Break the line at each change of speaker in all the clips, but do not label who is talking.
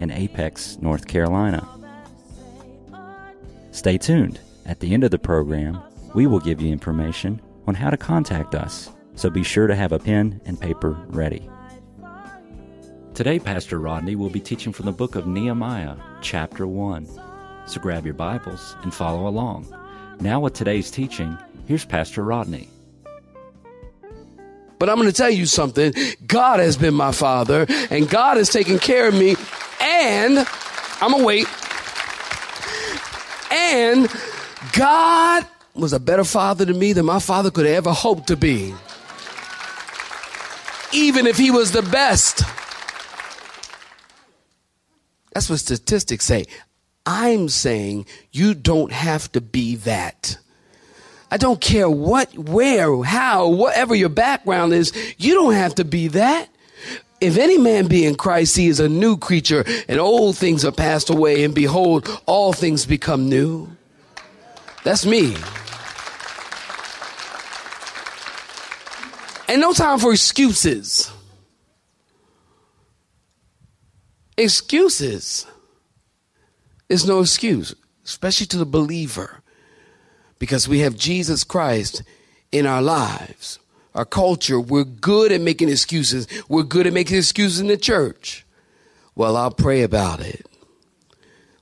in Apex, North Carolina. Stay tuned. At the end of the program, we will give you information on how to contact us, so be sure to have a pen and paper ready. Today, Pastor Rodney will be teaching from the book of Nehemiah, chapter 1. So grab your Bibles and follow along. Now, with today's teaching, here's Pastor Rodney.
But I'm going to tell you something. God has been my father, and God has taken care of me and I'm gonna wait. And God was a better father to me than my father could ever hope to be. Even if he was the best. That's what statistics say. I'm saying you don't have to be that. I don't care what, where, how, whatever your background is, you don't have to be that. If any man be in Christ, he is a new creature, and old things are passed away, and behold, all things become new. That's me. And no time for excuses. Excuses. is no excuse, especially to the believer, because we have Jesus Christ in our lives our culture, we're good at making excuses. We're good at making excuses in the church. Well, I'll pray about it.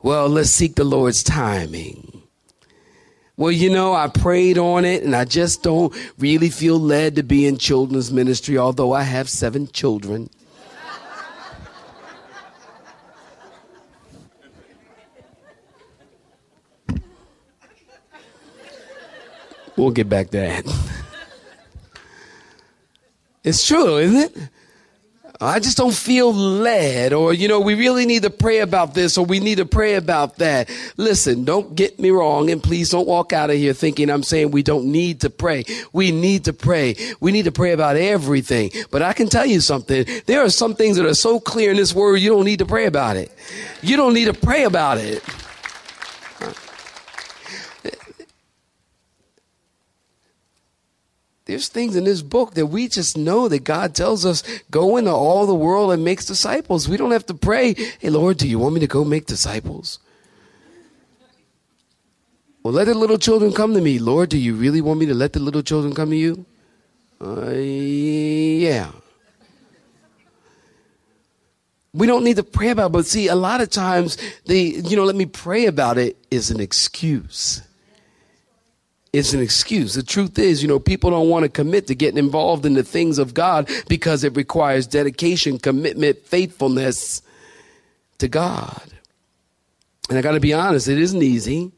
Well, let's seek the Lord's timing. Well, you know, I prayed on it and I just don't really feel led to be in children's ministry, although I have seven children. we'll get back to that. It's true, isn't it? I just don't feel led, or, you know, we really need to pray about this, or we need to pray about that. Listen, don't get me wrong, and please don't walk out of here thinking I'm saying we don't need to pray. We need to pray. We need to pray about everything. But I can tell you something. There are some things that are so clear in this word, you don't need to pray about it. You don't need to pray about it. There's things in this book that we just know that God tells us go into all the world and makes disciples. We don't have to pray, hey, Lord, do you want me to go make disciples? Well, let the little children come to me. Lord, do you really want me to let the little children come to you? Uh, yeah. We don't need to pray about it, but see, a lot of times the, you know, let me pray about it is an excuse it's an excuse. The truth is, you know, people don't want to commit to getting involved in the things of God because it requires dedication, commitment, faithfulness to God. And I got to be honest, it isn't easy.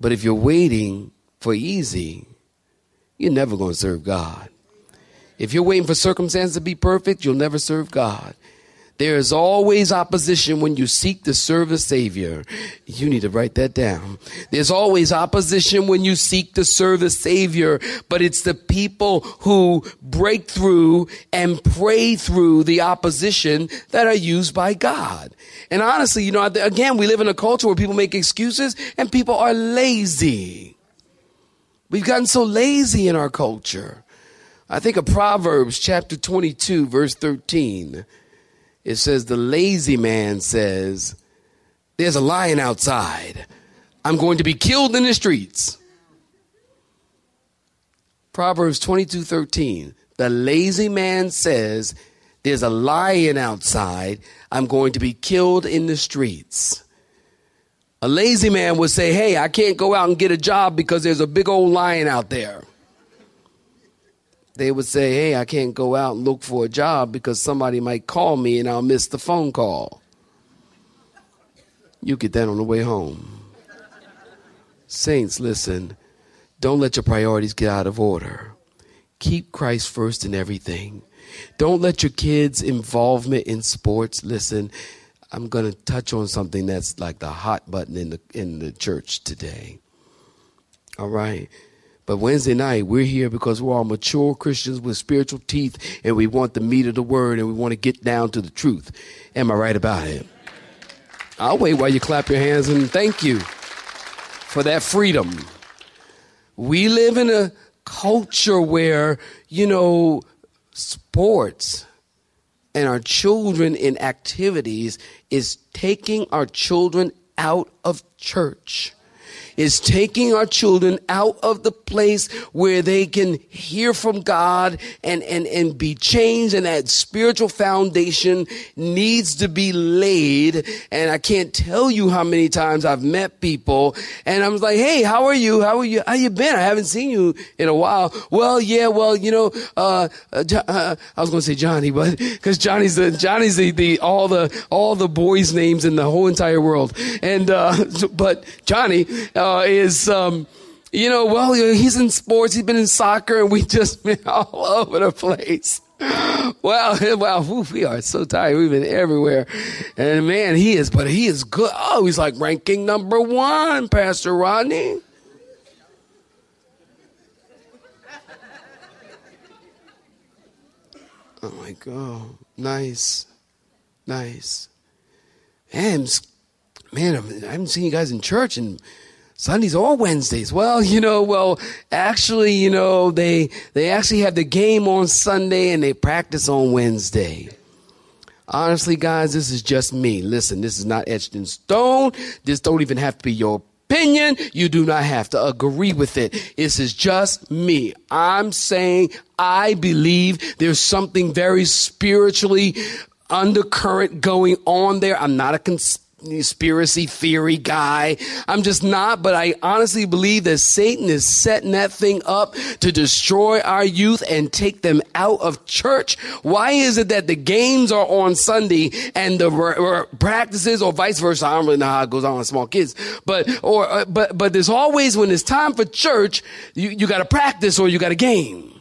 But if you're waiting for easy, you're never going to serve God. If you're waiting for circumstances to be perfect, you'll never serve God. There is always opposition when you seek to serve a Savior. You need to write that down. There's always opposition when you seek to serve a Savior, but it's the people who break through and pray through the opposition that are used by God. And honestly, you know, again, we live in a culture where people make excuses and people are lazy. We've gotten so lazy in our culture. I think of Proverbs chapter 22, verse 13 it says, The lazy man says, There's a lion outside. I'm going to be killed in the streets. Proverbs 22 13. The lazy man says, There's a lion outside. I'm going to be killed in the streets. A lazy man would say, Hey, I can't go out and get a job because there's a big old lion out there they would say, Hey, I can't go out and look for a job because somebody might call me and I'll miss the phone call. You get that on the way home. Saints, listen, don't let your priorities get out of order. Keep Christ first in everything. Don't let your kids' involvement in sports, listen, I'm going to touch on something that's like the hot button in the in the church today. All right. But Wednesday night, we're here because we're all mature Christians with spiritual teeth and we want the meat of the word and we want to get down to the truth. Am I right about it? I'll wait while you clap your hands and thank you for that freedom. We live in a culture where, you know, sports and our children in activities is taking our children out of church is taking our children out of the place where they can hear from God and, and, and be changed. And that spiritual foundation needs to be laid. And I can't tell you how many times I've met people and I'm like, Hey, how are you? How are you? How you been? I haven't seen you in a while. Well, yeah, well, you know, uh, uh, uh I was going to say Johnny, but cause Johnny's the, Johnny's the, the, all the, all the boys names in the whole entire world. And, uh, but Johnny, uh, uh, is, um, you know, well, he's in sports, he's been in soccer, and we just been all over the place. Wow, wow, we are so tired. We've been everywhere. And man, he is, but he is good. Oh, he's like ranking number one, Pastor Rodney. Oh my God. Nice. Nice. Man, man, I haven't seen you guys in church and Sundays or Wednesdays. Well, you know, well, actually, you know, they they actually have the game on Sunday and they practice on Wednesday. Honestly, guys, this is just me. Listen, this is not etched in stone. This don't even have to be your opinion. You do not have to agree with it. This is just me. I'm saying I believe there's something very spiritually undercurrent going on there. I'm not a cons- conspiracy theory guy. I'm just not, but I honestly believe that Satan is setting that thing up to destroy our youth and take them out of church. Why is it that the games are on Sunday and the practices or vice versa? I don't really know how it goes on with small kids, but, or, uh, but, but there's always when it's time for church, you, you got to practice or you got a game.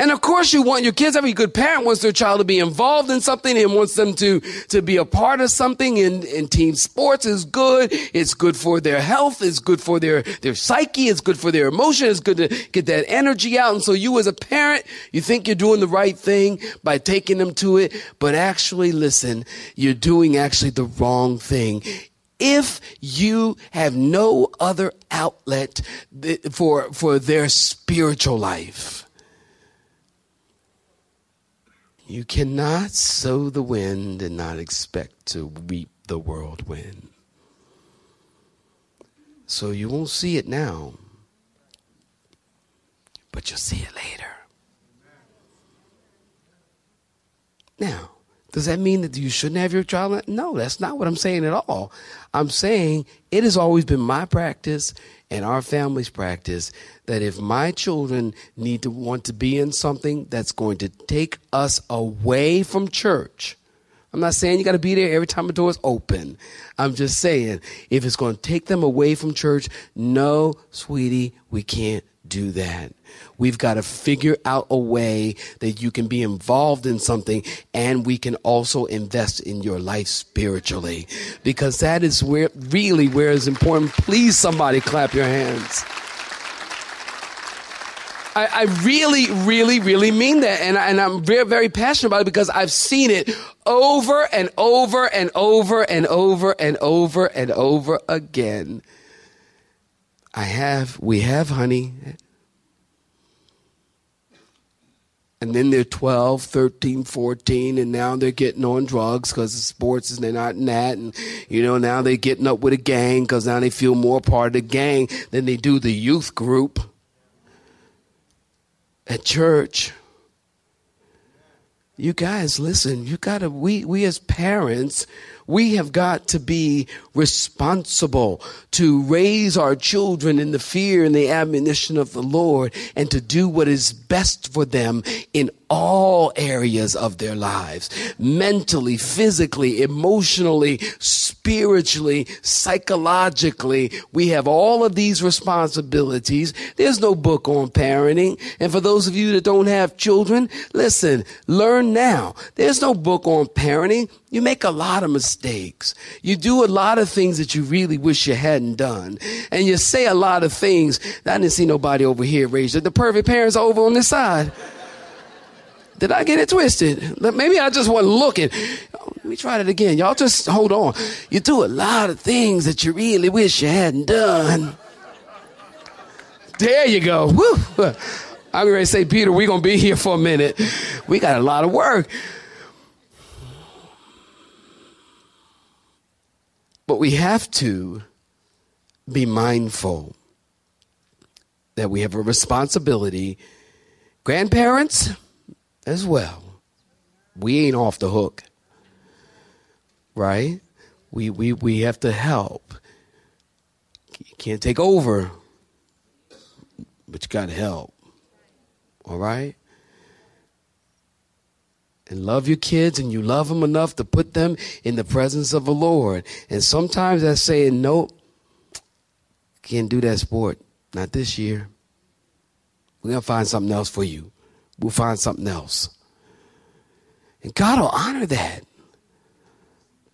And of course you want your kids, every good parent wants their child to be involved in something and wants them to, to be a part of something and, in team sports is good. It's good for their health. It's good for their, their psyche. It's good for their emotion. It's good to get that energy out. And so you as a parent, you think you're doing the right thing by taking them to it. But actually, listen, you're doing actually the wrong thing if you have no other outlet for, for their spiritual life. You cannot sow the wind and not expect to reap the whirlwind. So you won't see it now, but you'll see it later. Now, does that mean that you shouldn't have your child? No, that's not what I'm saying at all. I'm saying it has always been my practice and our family's practice that if my children need to want to be in something that's going to take us away from church, I'm not saying you got to be there every time the door is open. I'm just saying if it's going to take them away from church, no, sweetie, we can't do that. We've got to figure out a way that you can be involved in something and we can also invest in your life spiritually because that is where really where is important. Please somebody clap your hands. I, I, really, really, really mean that. And, and I'm very, very passionate about it because I've seen it over and over and over and over and over and over again. I have, we have, honey. And then they're 12, 13, 14, and now they're getting on drugs because of sports and they're not in that. And, you know, now they're getting up with a gang because now they feel more part of the gang than they do the youth group at church. You guys, listen, you gotta, we, we as parents, we have got to be responsible to raise our children in the fear and the admonition of the Lord and to do what is best for them in all areas of their lives mentally, physically, emotionally, spiritually, psychologically. We have all of these responsibilities. There's no book on parenting. And for those of you that don't have children, listen, learn now. There's no book on parenting. You make a lot of mistakes. You do a lot of things that you really wish you hadn't done. And you say a lot of things. I didn't see nobody over here raised. The perfect parents are over on this side. Did I get it twisted? Maybe I just wasn't looking. Let me try that again. Y'all just hold on. You do a lot of things that you really wish you hadn't done. There you go. Woo. I'm ready to say, Peter, we're going to be here for a minute. We got a lot of work. But we have to be mindful that we have a responsibility. Grandparents, as well. We ain't off the hook. Right? We, we, we have to help. You can't take over, but you got to help. All right? and love your kids and you love them enough to put them in the presence of the Lord. And sometimes that's saying, nope, can't do that sport. Not this year. We're going to find something else for you. We'll find something else. And God will honor that.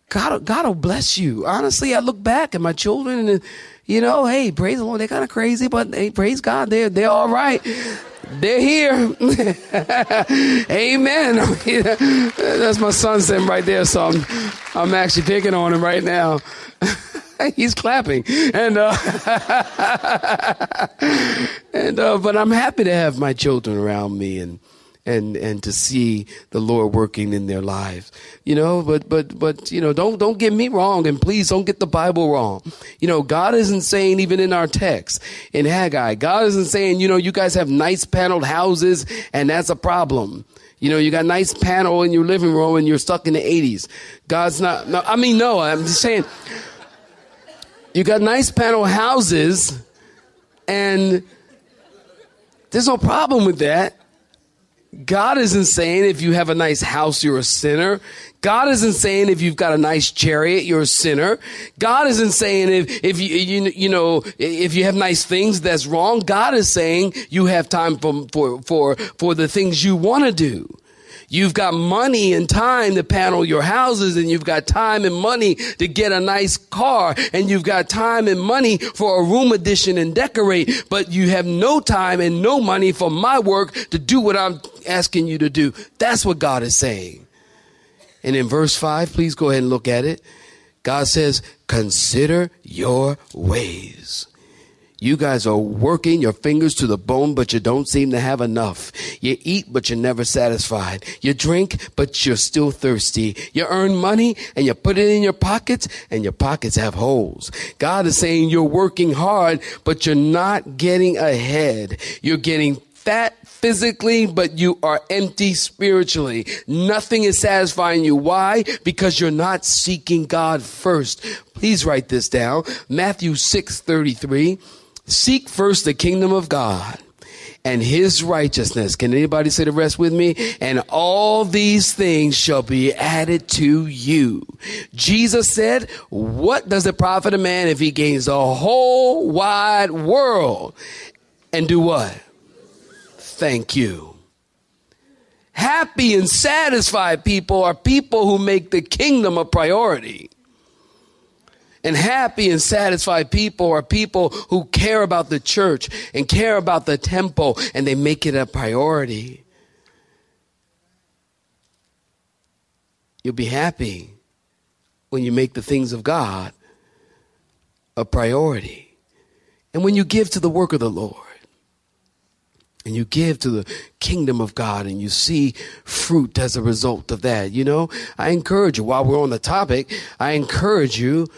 God, God will bless you. Honestly, I look back at my children and, you know, hey, praise the Lord. They're kind of crazy, but hey, praise God. They're, they're all right. They're here. Amen. That's my son sitting right there. So I'm, I'm actually picking on him right now. He's clapping. And, uh, and, uh, but I'm happy to have my children around me and, and and to see the Lord working in their lives. You know, but but but you know, don't don't get me wrong, and please don't get the Bible wrong. You know, God isn't saying even in our text in Haggai, God isn't saying you know you guys have nice paneled houses and that's a problem. You know, you got nice panel in your living room and you're stuck in the 80s. God's not, no, I mean, no, I'm just saying, you got nice panel houses and there's no problem with that. God isn't saying if you have a nice house, you're a sinner. God isn't saying if you've got a nice chariot, you're a sinner. God isn't saying if, if you, you, you know, if you have nice things, that's wrong. God is saying you have time for, for, for, for the things you want to do. You've got money and time to panel your houses and you've got time and money to get a nice car and you've got time and money for a room addition and decorate, but you have no time and no money for my work to do what I'm asking you to do. That's what God is saying. And in verse five, please go ahead and look at it. God says, consider your ways. You guys are working your fingers to the bone, but you don't seem to have enough. You eat, but you're never satisfied. You drink, but you're still thirsty. You earn money and you put it in your pockets and your pockets have holes. God is saying you're working hard, but you're not getting ahead. You're getting fat physically, but you are empty spiritually. Nothing is satisfying you. Why? Because you're not seeking God first. Please write this down. Matthew 6 33. Seek first the kingdom of God and his righteousness. Can anybody say the rest with me? And all these things shall be added to you. Jesus said, what does it profit a man if he gains the whole wide world and do what? Thank you. Happy and satisfied people are people who make the kingdom a priority. And happy and satisfied people are people who care about the church and care about the temple and they make it a priority. You'll be happy when you make the things of God a priority. And when you give to the work of the Lord and you give to the kingdom of God and you see fruit as a result of that, you know, I encourage you while we're on the topic, I encourage you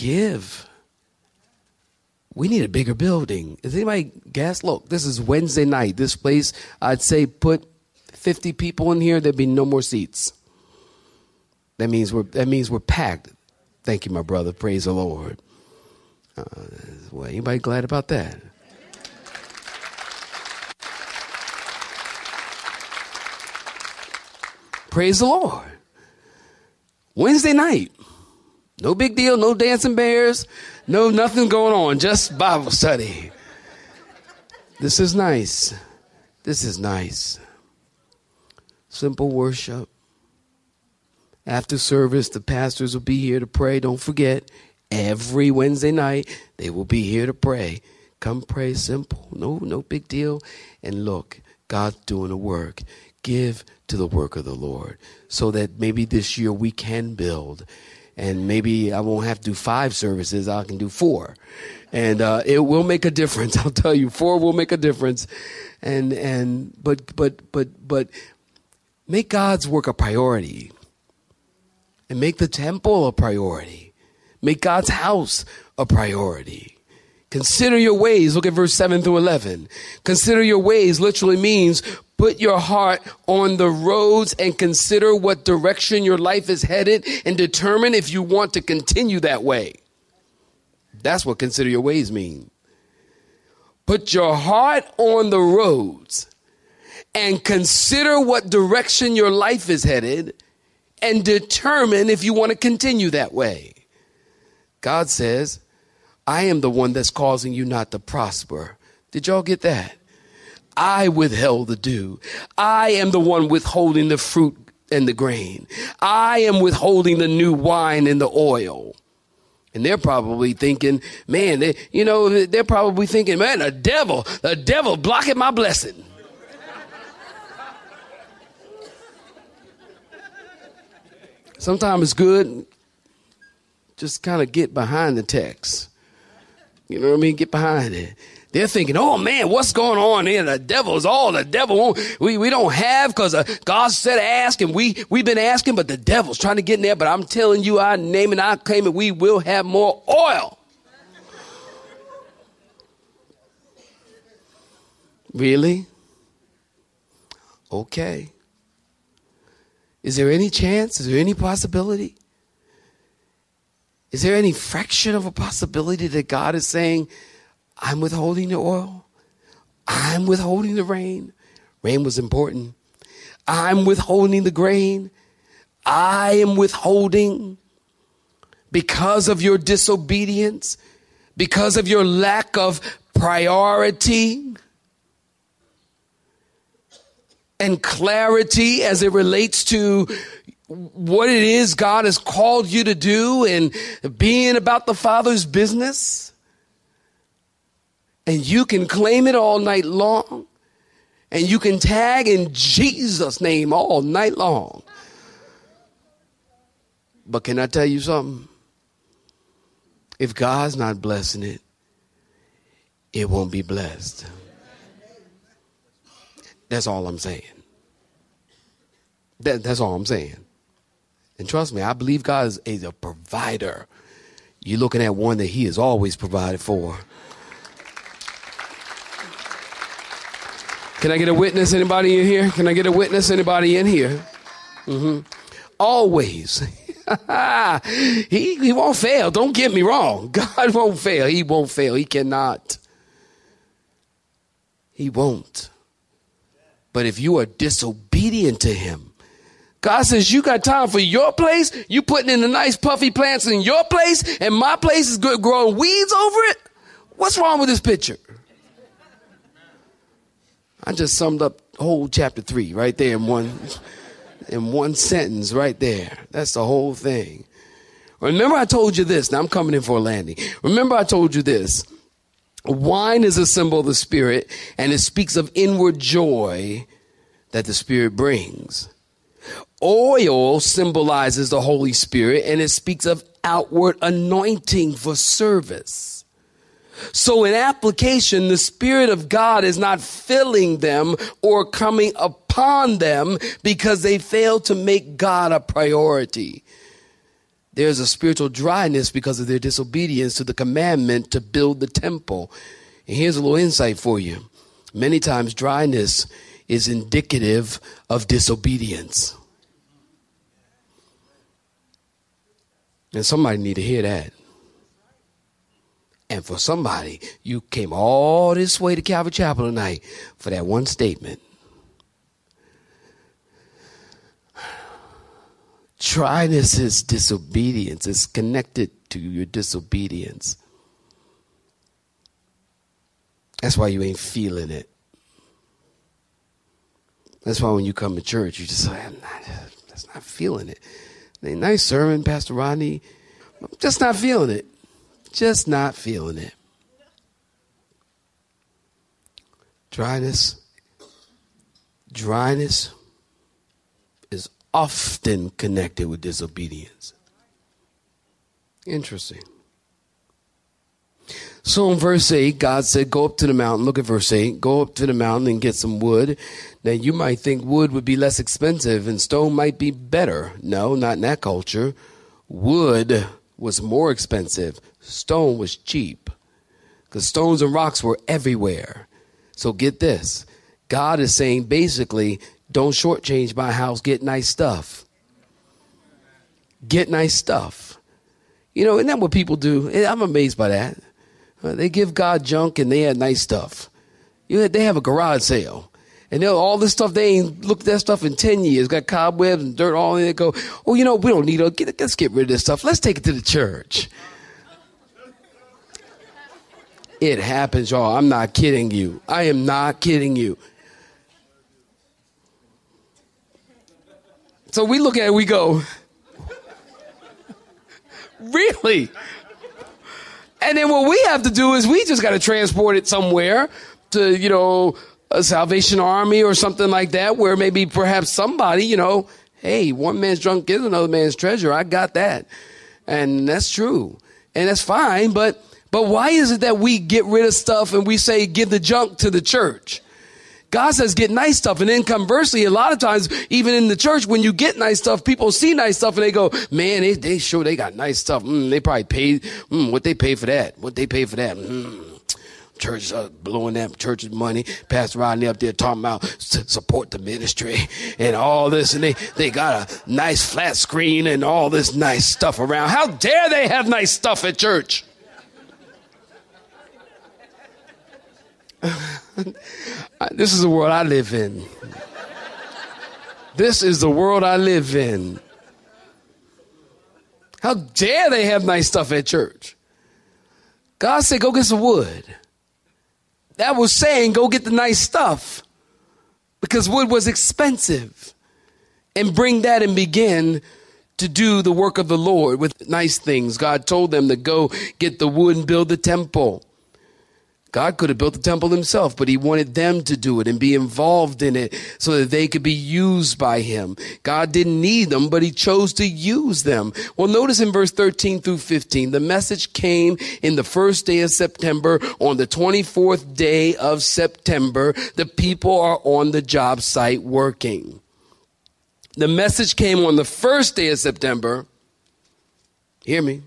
give. We need a bigger building. Is anybody gas? Look, this is Wednesday night. This place, I'd say put 50 people in here, there'd be no more seats. That means we're, that means we're packed. Thank you, my brother. Praise the Lord. Uh, well, anybody glad about that? Praise the Lord. Wednesday night. No big deal, no dancing bears, no nothing going on, just Bible study. This is nice. This is nice. Simple worship. After service, the pastors will be here to pray. Don't forget, every Wednesday night, they will be here to pray. Come pray simple. No, no big deal. And look, God's doing a work. Give to the work of the Lord so that maybe this year we can build. And maybe I won't have to do five services, I can do four. And uh, it will make a difference. I'll tell you, four will make a difference. And and but but but but make God's work a priority. And make the temple a priority. Make God's house a priority. Consider your ways. Look at verse 7 through 11. Consider your ways literally means put your heart on the roads and consider what direction your life is headed and determine if you want to continue that way. That's what consider your ways mean. Put your heart on the roads and consider what direction your life is headed and determine if you want to continue that way. God says, I am the one that's causing you not to prosper. Did y'all get that? I withheld the dew. I am the one withholding the fruit and the grain. I am withholding the new wine and the oil. And they're probably thinking, man, they, you know, they're probably thinking, man, a devil, a devil blocking my blessing. Sometimes it's good just kind of get behind the text. You know what I mean? Get behind it. They're thinking, oh man, what's going on here? The devil's all the devil we, we don't have because uh, God said ask and we, we've been asking, but the devil's trying to get in there. But I'm telling you, I name it, I claim it, we will have more oil. Really? Okay. Is there any chance? Is there any possibility? Is there any fraction of a possibility that God is saying, I'm withholding the oil? I'm withholding the rain. Rain was important. I'm withholding the grain. I am withholding because of your disobedience, because of your lack of priority and clarity as it relates to what it is God has called you to do and being about the Father's business. And you can claim it all night long. And you can tag in Jesus' name all night long. But can I tell you something? If God's not blessing it, it won't be blessed. That's all I'm saying. That, that's all I'm saying. And trust me, I believe God is a, a provider. You're looking at one that He has always provided for. Can I get a witness? Anybody in here? Can I get a witness? Anybody in here? Mm-hmm. Always. he, he won't fail. Don't get me wrong. God won't fail. He won't fail. He cannot. He won't. But if you are disobedient to Him, God says, you got time for your place. You putting in the nice puffy plants in your place and my place is growing weeds over it. What's wrong with this picture? I just summed up whole chapter three right there in one, in one sentence right there. That's the whole thing. Remember I told you this. Now I'm coming in for a landing. Remember I told you this. Wine is a symbol of the spirit and it speaks of inward joy that the spirit brings. Oil symbolizes the Holy Spirit and it speaks of outward anointing for service. So in application, the Spirit of God is not filling them or coming upon them because they fail to make God a priority. There's a spiritual dryness because of their disobedience to the commandment to build the temple. And here's a little insight for you. Many times dryness is indicative of disobedience. And somebody need to hear that. And for somebody, you came all this way to Calvary Chapel tonight for that one statement. Dryness is disobedience. It's connected to your disobedience. That's why you ain't feeling it. That's why when you come to church, you just say, I'm not, that's not feeling it. Nice sermon, Pastor Rodney. I'm just not feeling it. Just not feeling it. Dryness. Dryness is often connected with disobedience. Interesting. So in verse 8, God said, Go up to the mountain. Look at verse 8. Go up to the mountain and get some wood. Now you might think wood would be less expensive and stone might be better. No, not in that culture. Wood was more expensive, stone was cheap. Because stones and rocks were everywhere. So get this God is saying basically, don't shortchange my house, get nice stuff. Get nice stuff. You know, isn't that what people do? I'm amazed by that. Uh, they give God junk and they had nice stuff. You know, they have a garage sale. And all this stuff, they ain't looked at that stuff in 10 years. Got cobwebs and dirt all in it. Go, oh, you know, we don't need it. Let's get rid of this stuff. Let's take it to the church. It happens, y'all. I'm not kidding you. I am not kidding you. So we look at it, we go, really? And then what we have to do is we just got to transport it somewhere to, you know, a Salvation Army or something like that, where maybe perhaps somebody, you know, hey, one man's drunk is another man's treasure. I got that. And that's true. And that's fine. But, but why is it that we get rid of stuff and we say, give the junk to the church? God says get nice stuff. And then conversely, a lot of times, even in the church, when you get nice stuff, people see nice stuff and they go, man, they, they sure they got nice stuff. Mm, they probably paid, mm, what they pay for that? What they pay for that? Mm. Church uh, blowing that church's money. Pastor Rodney up there talking about support the ministry and all this. And they, they got a nice flat screen and all this nice stuff around. How dare they have nice stuff at church? this is the world I live in. This is the world I live in. How dare they have nice stuff at church? God said, go get some wood. That was saying, go get the nice stuff because wood was expensive. And bring that and begin to do the work of the Lord with nice things. God told them to go get the wood and build the temple. God could have built the temple himself, but he wanted them to do it and be involved in it so that they could be used by him. God didn't need them, but he chose to use them. Well, notice in verse 13 through 15, the message came in the first day of September. On the 24th day of September, the people are on the job site working. The message came on the first day of September. Hear me.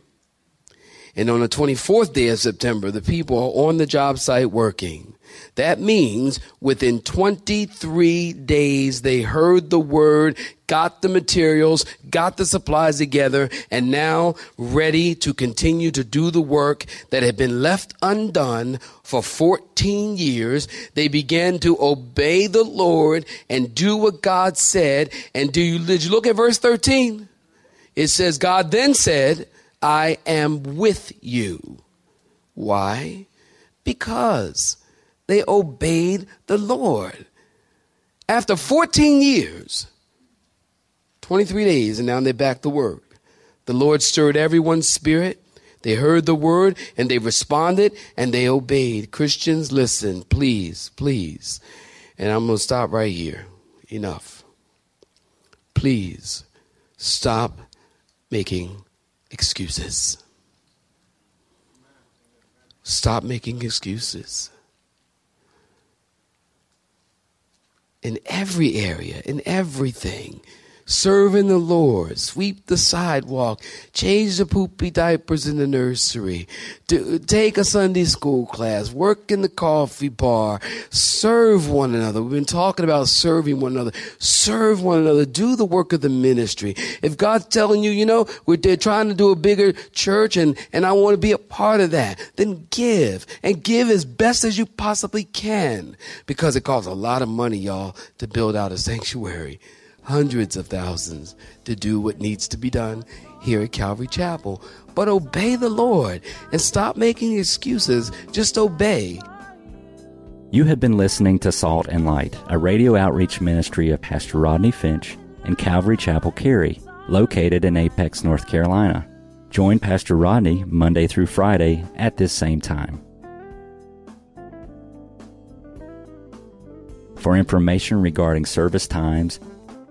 And on the 24th day of September, the people are on the job site working. That means within 23 days, they heard the word, got the materials, got the supplies together, and now ready to continue to do the work that had been left undone for 14 years. They began to obey the Lord and do what God said. And do you, did you look at verse 13? It says, God then said, I am with you. Why? Because they obeyed the Lord. After 14 years, 23 days, and now they're back to work. The Lord stirred everyone's spirit. They heard the word and they responded and they obeyed. Christians, listen, please, please. And I'm going to stop right here. Enough. Please stop making excuses. Stop making excuses. In every area, in everything serving the Lord, sweep the sidewalk, change the poopy diapers in the nursery, do, take a Sunday school class, work in the coffee bar, serve one another. We've been talking about serving one another. Serve one another. Do the work of the ministry. If God's telling you, you know, we're trying to do a bigger church and, and I want to be a part of that, then give and give as best as you possibly can because it costs a lot of money, y'all, to build out a sanctuary hundreds of thousands to do what needs to be done here at Calvary Chapel. But obey the Lord and stop making excuses. Just obey.
You have been listening to Salt and Light, a radio outreach ministry of Pastor Rodney Finch and Calvary Chapel Cary. located in Apex, North Carolina. Join Pastor Rodney Monday through Friday at this same time. For information regarding service times,